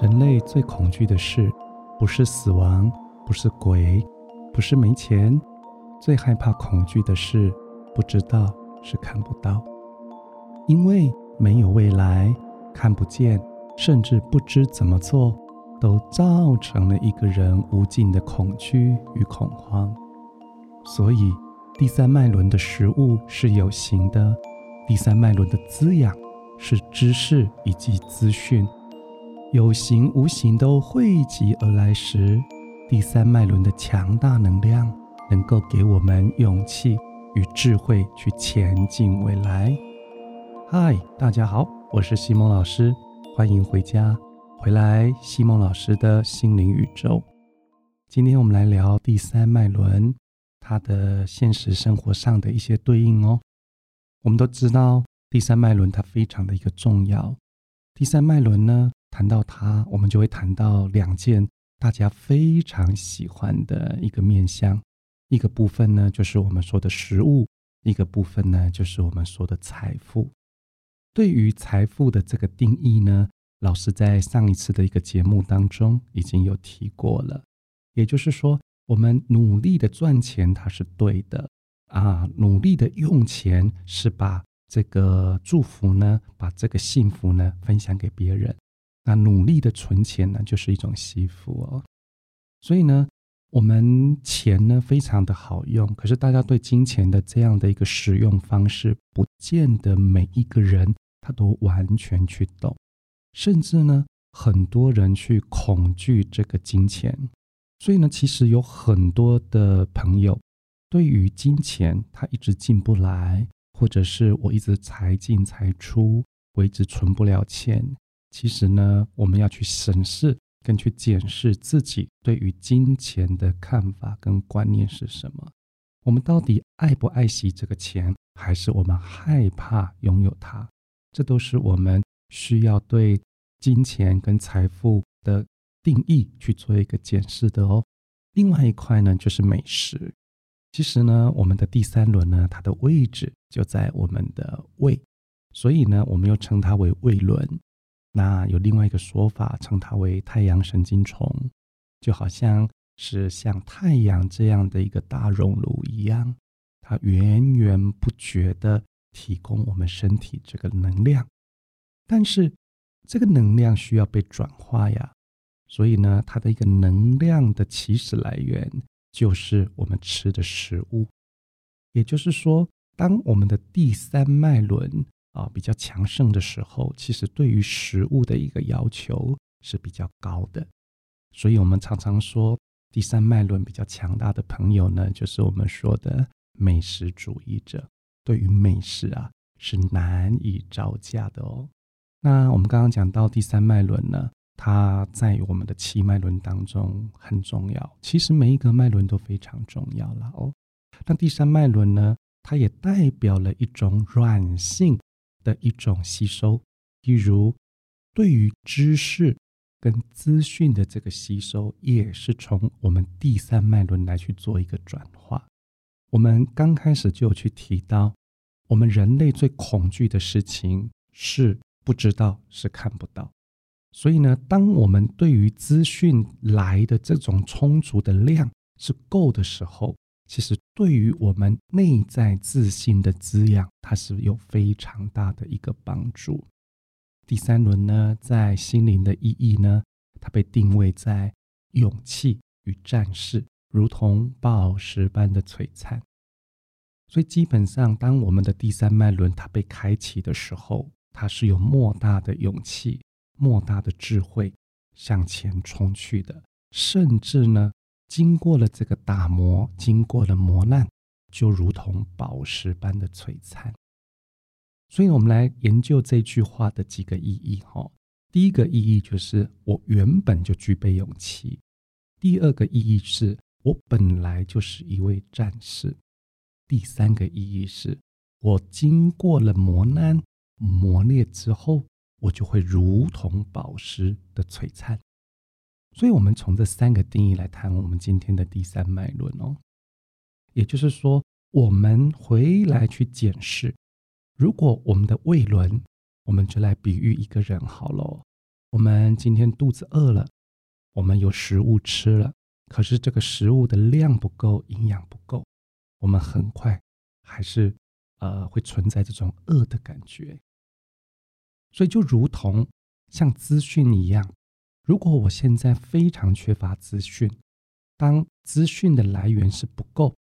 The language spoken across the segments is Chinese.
人类最恐惧的事，不是死亡，不是鬼，不是没钱，最害怕恐惧的是不知道，是看不到。因为没有未来，看不见，甚至不知怎么做，都造成了一个人无尽的恐惧与恐慌。所以，第三脉轮的食物是有形的，第三脉轮的滋养是知识以及资讯。有形无形都汇集而来时，第三脉轮的强大能量能够给我们勇气与智慧去前进未来。嗨，大家好，我是西蒙老师，欢迎回家，回来西蒙老师的心灵宇宙。今天我们来聊第三脉轮，它的现实生活上的一些对应哦。我们都知道第三脉轮它非常的一个重要，第三脉轮呢。谈到它，我们就会谈到两件大家非常喜欢的一个面向，一个部分呢就是我们说的食物，一个部分呢就是我们说的财富。对于财富的这个定义呢，老师在上一次的一个节目当中已经有提过了，也就是说，我们努力的赚钱它是对的啊，努力的用钱是把这个祝福呢，把这个幸福呢分享给别人。那努力的存钱呢，就是一种惜福哦。所以呢，我们钱呢非常的好用，可是大家对金钱的这样的一个使用方式，不见得每一个人他都完全去懂，甚至呢，很多人去恐惧这个金钱。所以呢，其实有很多的朋友对于金钱他一直进不来，或者是我一直财进财出，我一直存不了钱。其实呢，我们要去审视跟去检视自己对于金钱的看法跟观念是什么。我们到底爱不爱惜这个钱，还是我们害怕拥有它？这都是我们需要对金钱跟财富的定义去做一个检视的哦。另外一块呢，就是美食。其实呢，我们的第三轮呢，它的位置就在我们的胃，所以呢，我们又称它为胃轮。那有另外一个说法，称它为太阳神经虫，就好像是像太阳这样的一个大熔炉一样，它源源不绝的提供我们身体这个能量。但是这个能量需要被转化呀，所以呢，它的一个能量的起始来源就是我们吃的食物。也就是说，当我们的第三脉轮。啊，比较强盛的时候，其实对于食物的一个要求是比较高的，所以我们常常说，第三脉轮比较强大的朋友呢，就是我们说的美食主义者，对于美食啊是难以招架的哦。那我们刚刚讲到第三脉轮呢，它在我们的七脉轮当中很重要，其实每一个脉轮都非常重要了哦。那第三脉轮呢，它也代表了一种软性。的一种吸收，例如对于知识跟资讯的这个吸收，也是从我们第三脉轮来去做一个转化。我们刚开始就有去提到，我们人类最恐惧的事情是不知道，是看不到。所以呢，当我们对于资讯来的这种充足的量是够的时候，其实对于我们内在自信的滋养，它是有非常大的一个帮助。第三轮呢，在心灵的意义呢，它被定位在勇气与战士，如同宝石般的璀璨。所以基本上，当我们的第三脉轮它被开启的时候，它是有莫大的勇气、莫大的智慧向前冲去的，甚至呢。经过了这个打磨，经过了磨难，就如同宝石般的璀璨。所以，我们来研究这句话的几个意义。哈，第一个意义就是我原本就具备勇气；第二个意义是我本来就是一位战士；第三个意义是我经过了磨难磨练之后，我就会如同宝石的璀璨。所以，我们从这三个定义来谈我们今天的第三脉轮哦。也就是说，我们回来去检视，如果我们的胃轮，我们就来比喻一个人好了。我们今天肚子饿了，我们有食物吃了，可是这个食物的量不够，营养不够，我们很快还是呃会存在这种饿的感觉。所以就如同像资讯一样，如果我现在非常缺乏资讯，当资讯的来源是不够，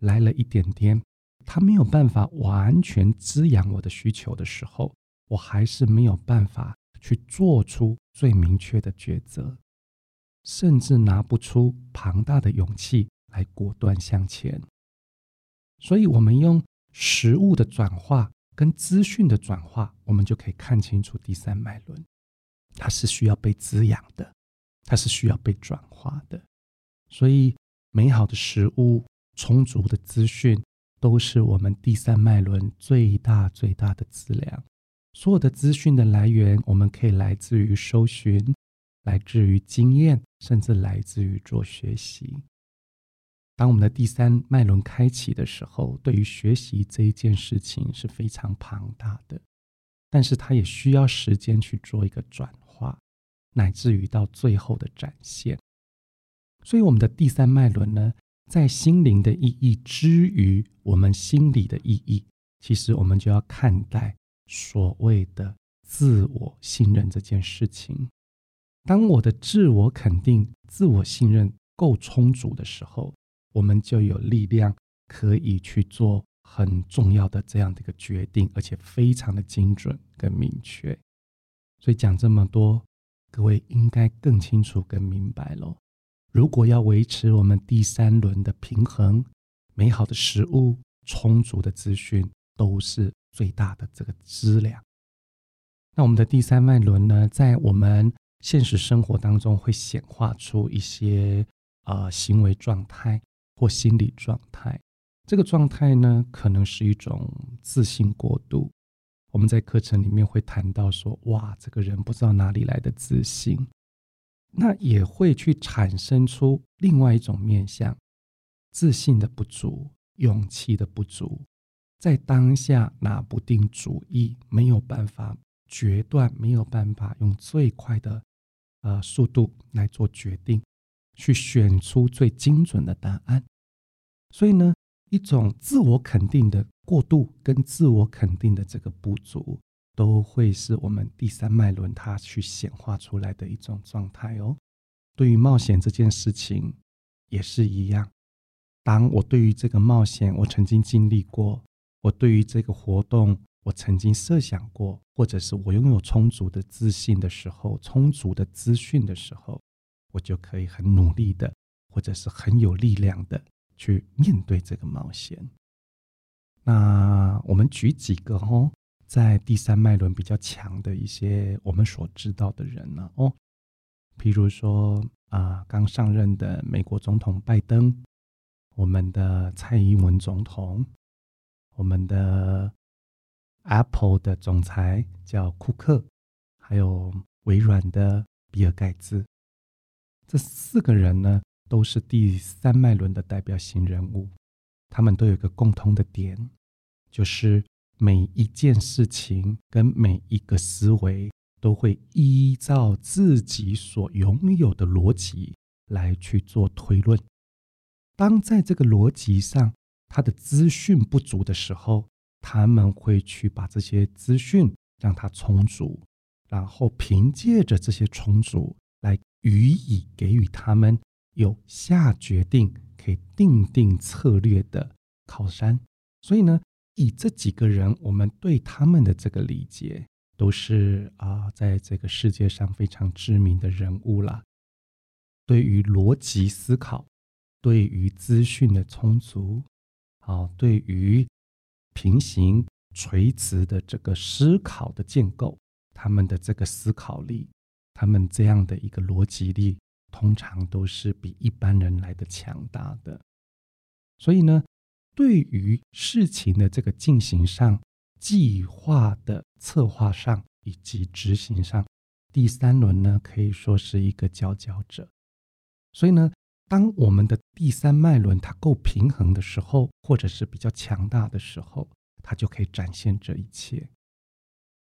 来了一点点，它没有办法完全滋养我的需求的时候，我还是没有办法。去做出最明确的抉择，甚至拿不出庞大的勇气来果断向前。所以，我们用实物的转化跟资讯的转化，我们就可以看清楚第三脉轮，它是需要被滋养的，它是需要被转化的。所以，美好的食物、充足的资讯，都是我们第三脉轮最大最大的资粮。所有的资讯的来源，我们可以来自于搜寻，来自于经验，甚至来自于做学习。当我们的第三脉轮开启的时候，对于学习这一件事情是非常庞大的，但是它也需要时间去做一个转化，乃至于到最后的展现。所以，我们的第三脉轮呢，在心灵的意义之于我们心理的意义，其实我们就要看待。所谓的自我信任这件事情，当我的自我肯定、自我信任够充足的时候，我们就有力量可以去做很重要的这样的一个决定，而且非常的精准跟明确。所以讲这么多，各位应该更清楚、更明白喽。如果要维持我们第三轮的平衡，美好的食物、充足的资讯都是。最大的这个资粮。那我们的第三脉轮呢，在我们现实生活当中会显化出一些呃行为状态或心理状态。这个状态呢，可能是一种自信过度。我们在课程里面会谈到说，哇，这个人不知道哪里来的自信。那也会去产生出另外一种面相：自信的不足，勇气的不足。在当下拿不定主意，没有办法决断，没有办法用最快的呃速度来做决定，去选出最精准的答案。所以呢，一种自我肯定的过度跟自我肯定的这个不足，都会是我们第三脉轮它去显化出来的一种状态哦。对于冒险这件事情也是一样，当我对于这个冒险，我曾经经历过。我对于这个活动，我曾经设想过，或者是我拥有充足的自信的时候，充足的资讯的时候，我就可以很努力的，或者是很有力量的去面对这个冒险。那我们举几个哦，在第三脉轮比较强的一些我们所知道的人呢哦，譬如说啊，刚上任的美国总统拜登，我们的蔡英文总统。我们的 Apple 的总裁叫库克，还有微软的比尔盖茨，这四个人呢，都是第三脉轮的代表性人物。他们都有一个共通的点，就是每一件事情跟每一个思维，都会依照自己所拥有的逻辑来去做推论。当在这个逻辑上，他的资讯不足的时候，他们会去把这些资讯让它充足，然后凭借着这些充足来予以给予他们有下决定、可以定定策略的靠山。所以呢，以这几个人，我们对他们的这个理解，都是啊，在这个世界上非常知名的人物了。对于逻辑思考，对于资讯的充足。好，对于平行垂直的这个思考的建构，他们的这个思考力，他们这样的一个逻辑力，通常都是比一般人来的强大的。所以呢，对于事情的这个进行上、计划的策划上以及执行上，第三轮呢可以说是一个佼佼者。所以呢，当我们的第三脉轮它够平衡的时候，或者是比较强大的时候，它就可以展现这一切。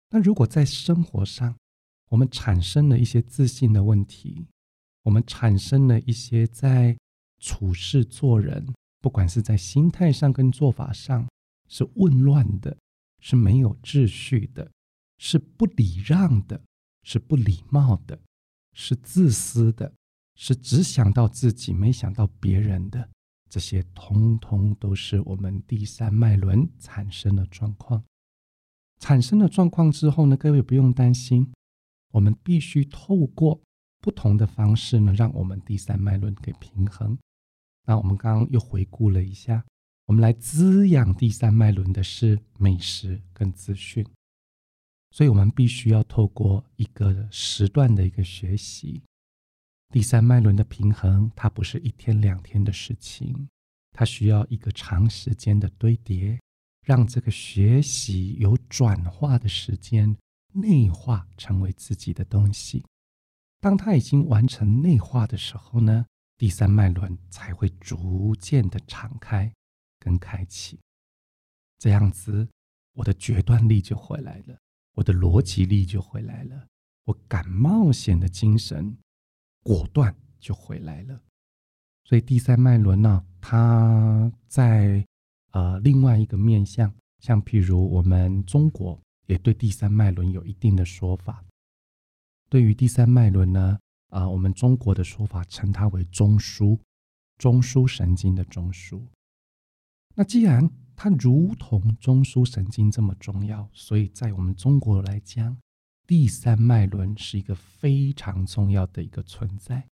那如果在生活上，我们产生了一些自信的问题，我们产生了一些在处事做人，不管是在心态上跟做法上是混乱的，是没有秩序的，是不礼让的，是不礼貌的，是自私的，是只想到自己没想到别人的，这些通通都是我们第三脉轮产生的状况。产生了状况之后呢，各位不用担心。我们必须透过不同的方式呢，让我们第三脉轮给平衡。那我们刚刚又回顾了一下，我们来滋养第三脉轮的是美食跟资讯，所以我们必须要透过一个时段的一个学习。第三脉轮的平衡，它不是一天两天的事情，它需要一个长时间的堆叠，让这个学习有转化的时间。内化成为自己的东西。当他已经完成内化的时候呢，第三脉轮才会逐渐的敞开跟开启。这样子，我的决断力就回来了，我的逻辑力就回来了，我敢冒险的精神果断就回来了。所以第三脉轮呢，它在呃另外一个面向，像譬如我们中国。也对第三脉轮有一定的说法。对于第三脉轮呢，啊，我们中国的说法称它为中枢，中枢神经的中枢。那既然它如同中枢神经这么重要，所以在我们中国来讲，第三脉轮是一个非常重要的一个存在。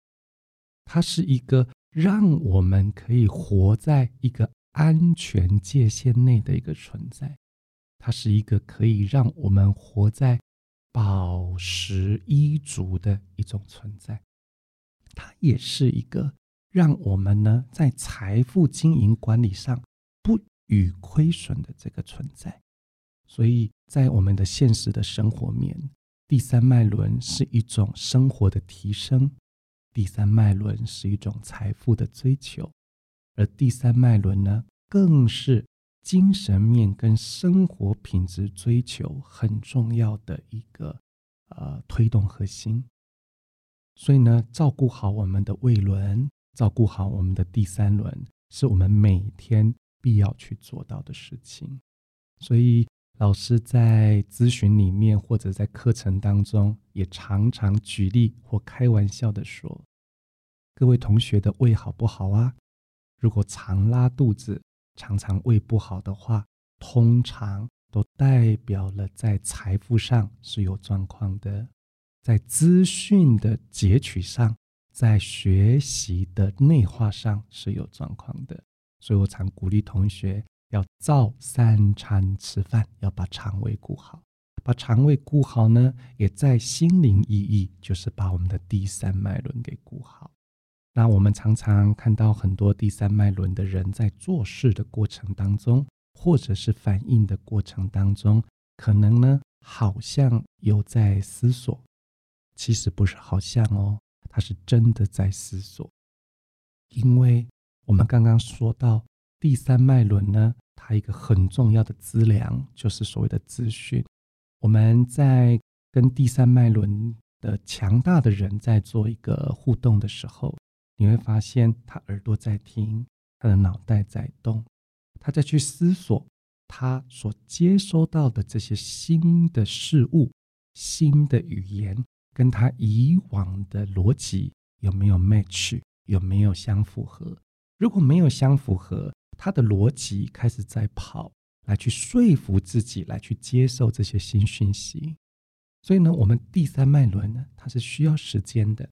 它是一个让我们可以活在一个安全界限内的一个存在。它是一个可以让我们活在饱食衣足的一种存在，它也是一个让我们呢在财富经营管理上不予亏损的这个存在。所以在我们的现实的生活面，第三脉轮是一种生活的提升，第三脉轮是一种财富的追求，而第三脉轮呢，更是。精神面跟生活品质追求很重要的一个呃推动核心，所以呢，照顾好我们的胃轮，照顾好我们的第三轮，是我们每天必要去做到的事情。所以老师在咨询里面或者在课程当中，也常常举例或开玩笑的说：各位同学的胃好不好啊？如果常拉肚子。常常胃不好的话，通常都代表了在财富上是有状况的，在资讯的截取上，在学习的内化上是有状况的。所以我常鼓励同学要照三餐吃饭，要把肠胃顾好。把肠胃顾好呢，也在心灵意义，就是把我们的第三脉轮给顾好。那我们常常看到很多第三脉轮的人在做事的过程当中，或者是反应的过程当中，可能呢好像有在思索，其实不是好像哦，他是真的在思索。因为我们刚刚说到第三脉轮呢，它一个很重要的资粮就是所谓的资讯。我们在跟第三脉轮的强大的人在做一个互动的时候。你会发现，他耳朵在听，他的脑袋在动，他在去思索他所接收到的这些新的事物、新的语言，跟他以往的逻辑有没有 match，有没有相符合？如果没有相符合，他的逻辑开始在跑，来去说服自己，来去接受这些新讯息。所以呢，我们第三脉轮呢，它是需要时间的。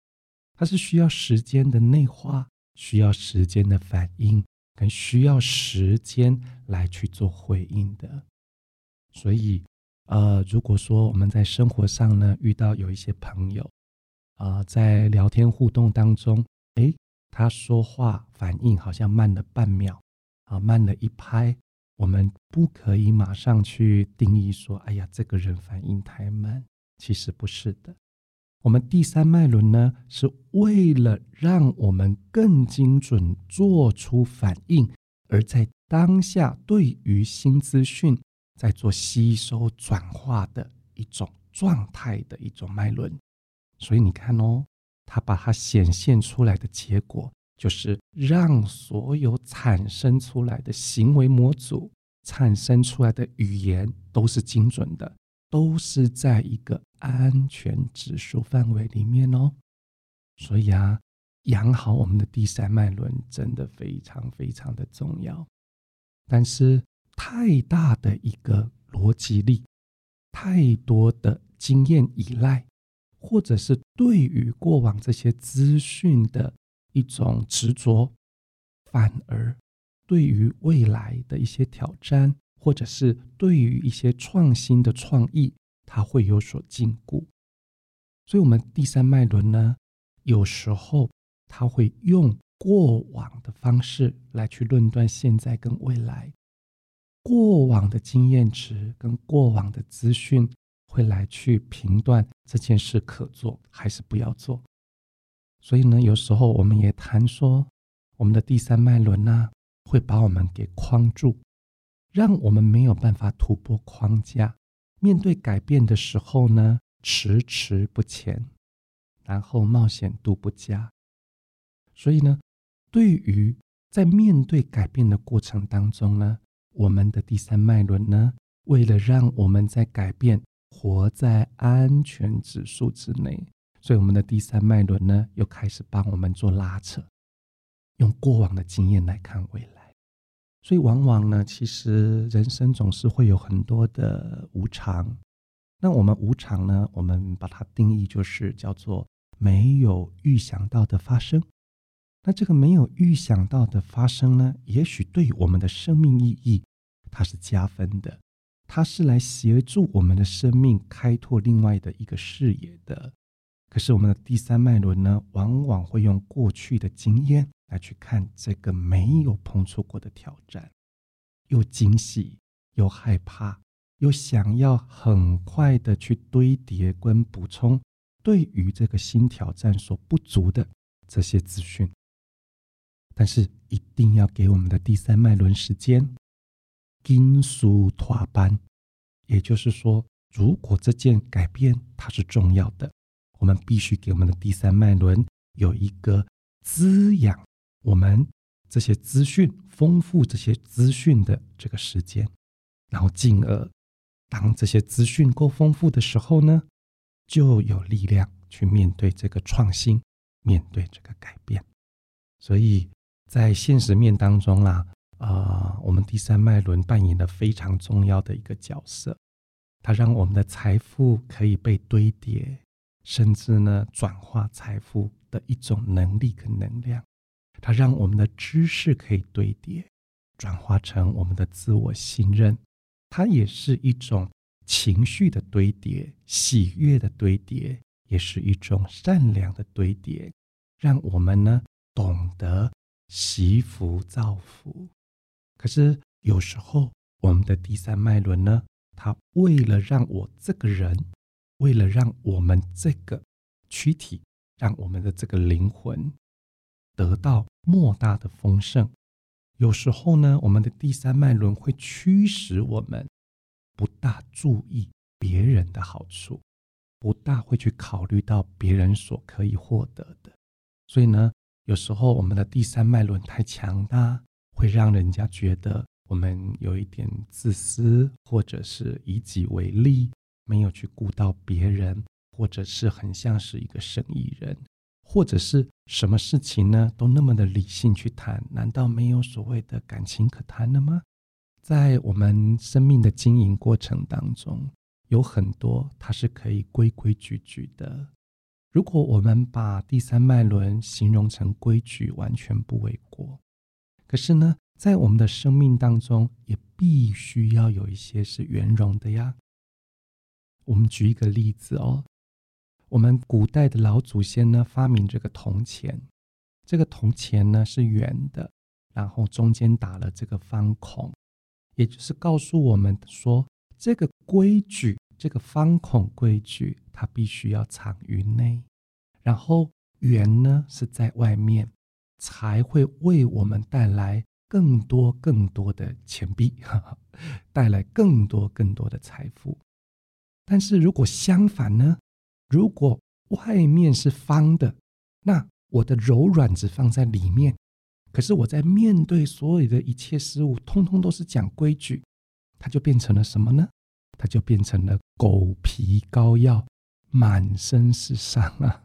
它是需要时间的内化，需要时间的反应，跟需要时间来去做回应的。所以，呃，如果说我们在生活上呢遇到有一些朋友，啊，在聊天互动当中，诶，他说话反应好像慢了半秒，啊，慢了一拍，我们不可以马上去定义说，哎呀，这个人反应太慢。其实不是的。我们第三脉轮呢，是为了让我们更精准做出反应，而在当下对于新资讯在做吸收转化的一种状态的一种脉轮。所以你看哦，它把它显现出来的结果，就是让所有产生出来的行为模组、产生出来的语言都是精准的。都是在一个安全指数范围里面哦，所以啊，养好我们的第三脉轮真的非常非常的重要。但是太大的一个逻辑力，太多的经验依赖，或者是对于过往这些资讯的一种执着，反而对于未来的一些挑战。或者是对于一些创新的创意，它会有所禁锢。所以，我们第三脉轮呢，有时候它会用过往的方式来去论断现在跟未来，过往的经验值跟过往的资讯会来去评断这件事可做还是不要做。所以呢，有时候我们也谈说，我们的第三脉轮呢，会把我们给框住。让我们没有办法突破框架，面对改变的时候呢，迟迟不前，然后冒险度不佳。所以呢，对于在面对改变的过程当中呢，我们的第三脉轮呢，为了让我们在改变活在安全指数之内，所以我们的第三脉轮呢，又开始帮我们做拉扯，用过往的经验来看未来。所以，往往呢，其实人生总是会有很多的无常。那我们无常呢，我们把它定义就是叫做没有预想到的发生。那这个没有预想到的发生呢，也许对我们的生命意义，它是加分的，它是来协助我们的生命开拓另外的一个视野的。可是，我们的第三脉轮呢，往往会用过去的经验。来去看这个没有碰触过的挑战，又惊喜又害怕，又想要很快的去堆叠跟补充对于这个新挑战所不足的这些资讯，但是一定要给我们的第三脉轮时间，金属拓班，也就是说，如果这件改变它是重要的，我们必须给我们的第三脉轮有一个滋养。我们这些资讯丰富这些资讯的这个时间，然后进而当这些资讯够丰富的时候呢，就有力量去面对这个创新，面对这个改变。所以在现实面当中啦，啊，我们第三脉轮扮演了非常重要的一个角色，它让我们的财富可以被堆叠，甚至呢转化财富的一种能力跟能量。它让我们的知识可以堆叠，转化成我们的自我信任。它也是一种情绪的堆叠，喜悦的堆叠，也是一种善良的堆叠。让我们呢懂得惜福造福。可是有时候，我们的第三脉轮呢，它为了让我这个人，为了让我们这个躯体，让我们的这个灵魂。得到莫大的丰盛，有时候呢，我们的第三脉轮会驱使我们不大注意别人的好处，不大会去考虑到别人所可以获得的。所以呢，有时候我们的第三脉轮太强大，会让人家觉得我们有一点自私，或者是以己为利，没有去顾到别人，或者是很像是一个生意人。或者是什么事情呢？都那么的理性去谈，难道没有所谓的感情可谈了吗？在我们生命的经营过程当中，有很多它是可以规规矩矩的。如果我们把第三脉轮形容成规矩，完全不为过。可是呢，在我们的生命当中，也必须要有一些是圆融的呀。我们举一个例子哦。我们古代的老祖先呢，发明这个铜钱。这个铜钱呢是圆的，然后中间打了这个方孔，也就是告诉我们说，这个规矩这个方孔规矩，它必须要藏于内，然后圆呢是在外面，才会为我们带来更多更多的钱币，带来更多更多的财富。但是如果相反呢？如果外面是方的，那我的柔软只放在里面，可是我在面对所有的一切事物，通通都是讲规矩，它就变成了什么呢？它就变成了狗皮膏药，满身是伤啊！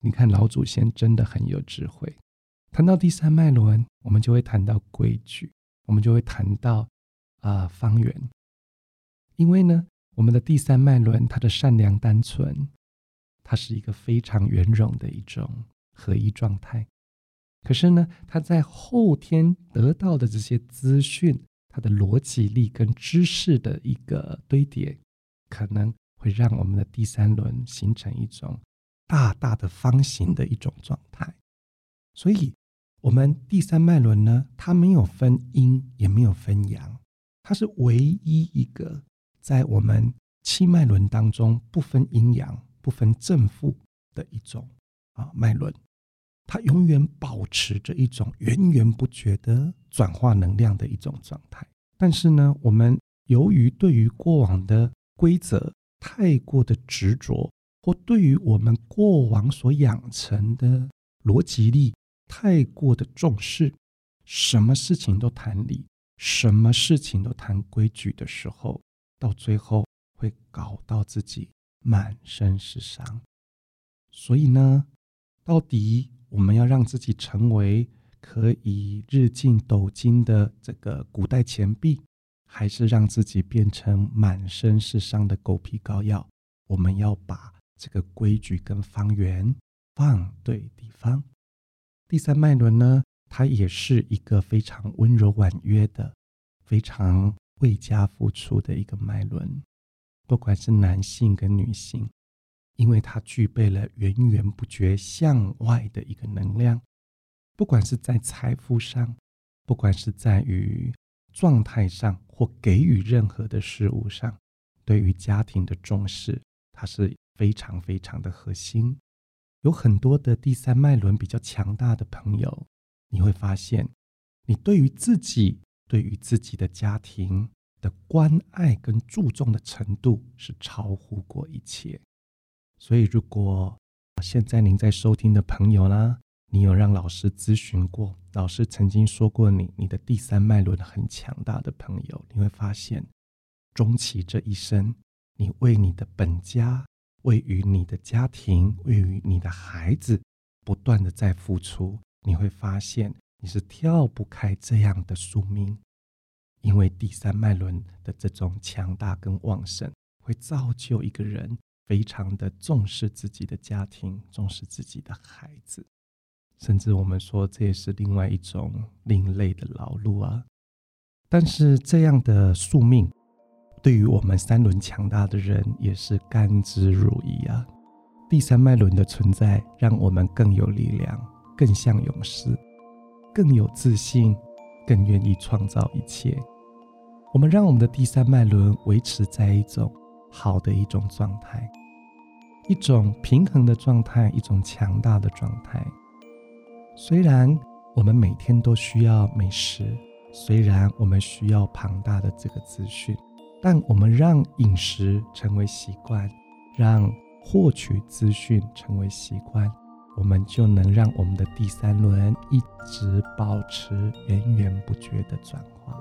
你看老祖先真的很有智慧。谈到第三脉轮，我们就会谈到规矩，我们就会谈到啊方圆，因为呢，我们的第三脉轮它的善良单纯。它是一个非常圆融的一种合一状态，可是呢，它在后天得到的这些资讯，它的逻辑力跟知识的一个堆叠，可能会让我们的第三轮形成一种大大的方形的一种状态。所以，我们第三脉轮呢，它没有分阴，也没有分阳，它是唯一一个在我们七脉轮当中不分阴阳。不分正负的一种啊脉轮，它永远保持着一种源源不绝的转化能量的一种状态。但是呢，我们由于对于过往的规则太过的执着，或对于我们过往所养成的逻辑力太过的重视，什么事情都谈理，什么事情都谈规矩的时候，到最后会搞到自己。满身是伤，所以呢，到底我们要让自己成为可以日进斗金的这个古代钱币，还是让自己变成满身是伤的狗皮膏药？我们要把这个规矩跟方圆放对地方。第三脉轮呢，它也是一个非常温柔婉约的、非常为家付出的一个脉轮。不管是男性跟女性，因为它具备了源源不绝向外的一个能量，不管是在财富上，不管是在于状态上，或给予任何的事物上，对于家庭的重视，它是非常非常的核心。有很多的第三脉轮比较强大的朋友，你会发现，你对于自己，对于自己的家庭。的关爱跟注重的程度是超乎过一切，所以如果现在您在收听的朋友啦，你有让老师咨询过，老师曾经说过你你的第三脉轮很强大的朋友，你会发现，终其这一生，你为你的本家，为于你的家庭，为于你的孩子，不断的在付出，你会发现你是跳不开这样的宿命。因为第三脉轮的这种强大跟旺盛，会造就一个人非常的重视自己的家庭，重视自己的孩子，甚至我们说这也是另外一种另类的劳碌啊。但是这样的宿命，对于我们三轮强大的人也是甘之如饴啊。第三脉轮的存在，让我们更有力量，更像勇士，更有自信，更愿意创造一切。我们让我们的第三脉轮维持在一种好的一种状态，一种平衡的状态，一种强大的状态。虽然我们每天都需要美食，虽然我们需要庞大的这个资讯，但我们让饮食成为习惯，让获取资讯成为习惯，我们就能让我们的第三轮一直保持源源不绝的转化。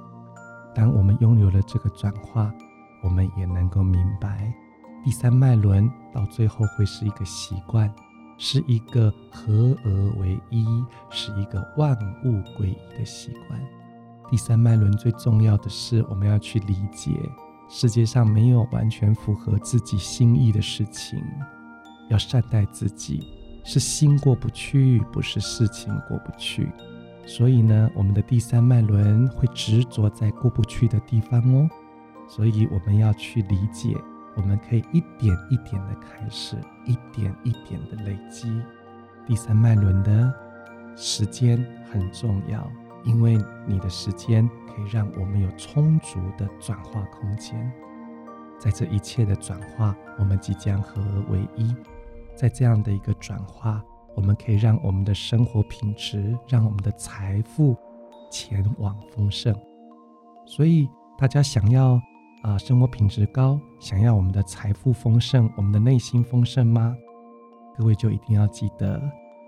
当我们拥有了这个转化，我们也能够明白，第三脉轮到最后会是一个习惯，是一个合而为一，是一个万物归一的习惯。第三脉轮最重要的是，我们要去理解，世界上没有完全符合自己心意的事情，要善待自己，是心过不去，不是事情过不去。所以呢，我们的第三脉轮会执着在过不去的地方哦。所以我们要去理解，我们可以一点一点的开始，一点一点的累积。第三脉轮的时间很重要，因为你的时间可以让我们有充足的转化空间。在这一切的转化，我们即将合而为一。在这样的一个转化，我们可以让我们的生活品质，让我们的财富前往丰盛。所以，大家想要啊，生活品质高，想要我们的财富丰盛，我们的内心丰盛吗？各位就一定要记得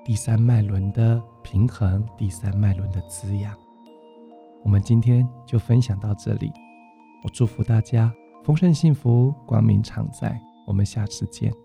第三脉轮的平衡，第三脉轮的滋养。我们今天就分享到这里，我祝福大家。丰盛幸福，光明常在。我们下次见。